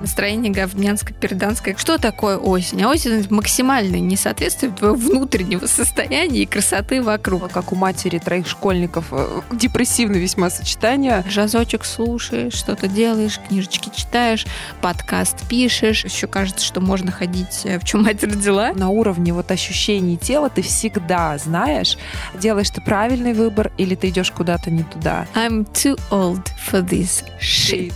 Настроение говнянское, перданское. Что такое осень? А осень максимально не соответствует твоего внутреннего состояния и красоты вокруг. Как у матери троих школьников э, депрессивное весьма сочетание. Жазочек слушаешь, что-то делаешь, книжечки читаешь, подкаст пишешь. Еще кажется, что можно ходить э, в чем мать родила. На уровне вот ощущений тела ты всегда знаешь, делаешь ты правильный выбор или ты идешь куда-то не туда. I'm too old for this shit.